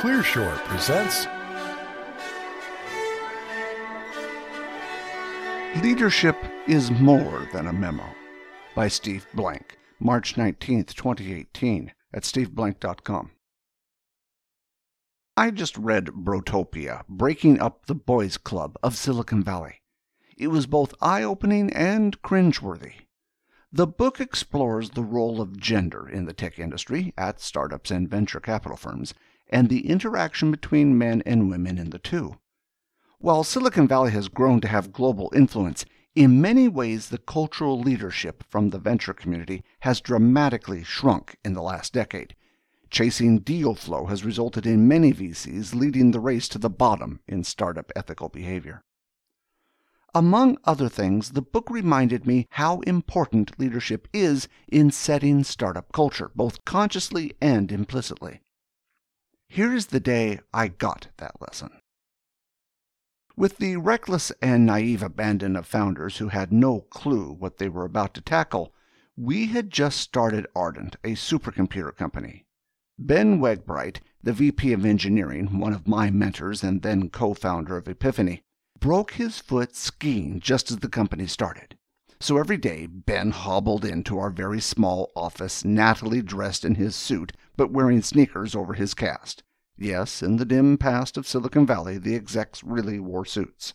Clearshore presents Leadership is More Than a Memo by Steve Blank, March 19th, 2018, at steveblank.com. I just read Brotopia, Breaking Up the Boys Club of Silicon Valley. It was both eye opening and cringeworthy. The book explores the role of gender in the tech industry, at startups and venture capital firms, and the interaction between men and women in the two. While Silicon Valley has grown to have global influence, in many ways the cultural leadership from the venture community has dramatically shrunk in the last decade. Chasing deal flow has resulted in many VCs leading the race to the bottom in startup ethical behavior. Among other things, the book reminded me how important leadership is in setting startup culture, both consciously and implicitly. Here is the day I got that lesson. With the reckless and naive abandon of founders who had no clue what they were about to tackle, we had just started Ardent, a supercomputer company. Ben Wegbreit, the VP of Engineering, one of my mentors and then co founder of Epiphany, broke his foot skiing just as the company started. So every day, Ben hobbled into our very small office, nattily dressed in his suit, but wearing sneakers over his cast. Yes, in the dim past of Silicon Valley, the execs really wore suits.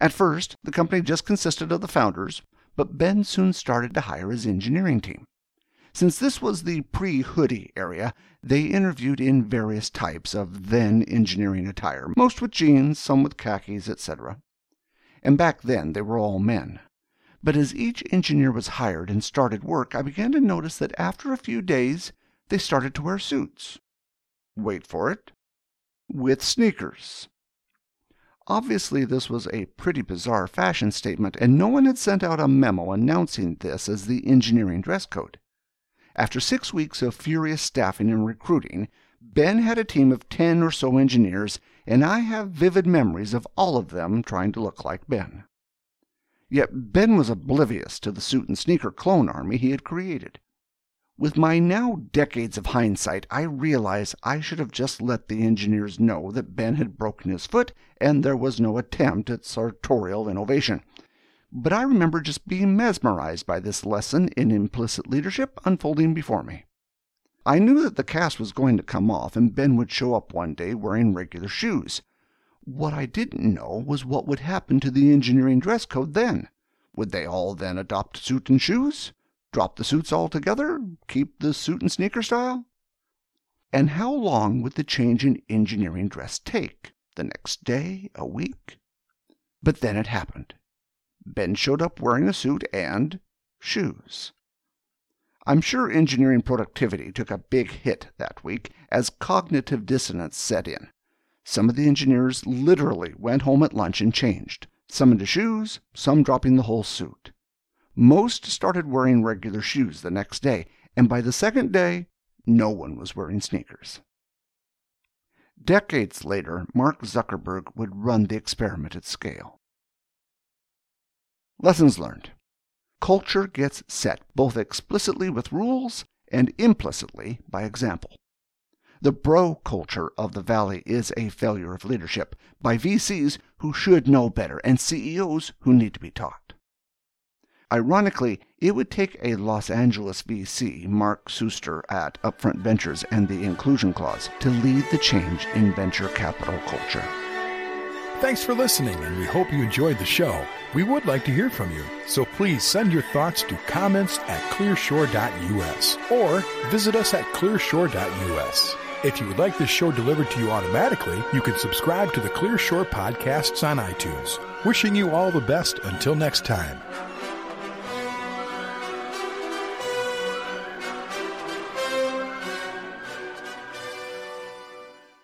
At first, the company just consisted of the founders, but Ben soon started to hire his engineering team. Since this was the pre hoodie area, they interviewed in various types of then engineering attire, most with jeans, some with khakis, etc. And back then they were all men. But as each engineer was hired and started work, I began to notice that after a few days they started to wear suits. Wait for it. With sneakers. Obviously, this was a pretty bizarre fashion statement, and no one had sent out a memo announcing this as the engineering dress code. After six weeks of furious staffing and recruiting, Ben had a team of 10 or so engineers, and I have vivid memories of all of them trying to look like Ben. Yet Ben was oblivious to the suit and sneaker clone army he had created. With my now decades of hindsight, I realize I should have just let the engineers know that Ben had broken his foot and there was no attempt at sartorial innovation but I remember just being mesmerized by this lesson in implicit leadership unfolding before me. I knew that the cast was going to come off and Ben would show up one day wearing regular shoes. What I didn't know was what would happen to the engineering dress code then. Would they all then adopt suit and shoes? Drop the suits altogether? Keep the suit and sneaker style? And how long would the change in engineering dress take? The next day? A week? But then it happened. Ben showed up wearing a suit and shoes. I'm sure engineering productivity took a big hit that week as cognitive dissonance set in. Some of the engineers literally went home at lunch and changed, some into shoes, some dropping the whole suit. Most started wearing regular shoes the next day, and by the second day, no one was wearing sneakers. Decades later, Mark Zuckerberg would run the experiment at scale. Lessons learned. Culture gets set both explicitly with rules and implicitly by example. The bro culture of the Valley is a failure of leadership by VCs who should know better and CEOs who need to be taught. Ironically, it would take a Los Angeles VC, Mark Suster at Upfront Ventures and the Inclusion Clause, to lead the change in venture capital culture. Thanks for listening, and we hope you enjoyed the show. We would like to hear from you, so please send your thoughts to comments at clearshore.us or visit us at clearshore.us. If you would like this show delivered to you automatically, you can subscribe to the Clearshore podcasts on iTunes. Wishing you all the best until next time.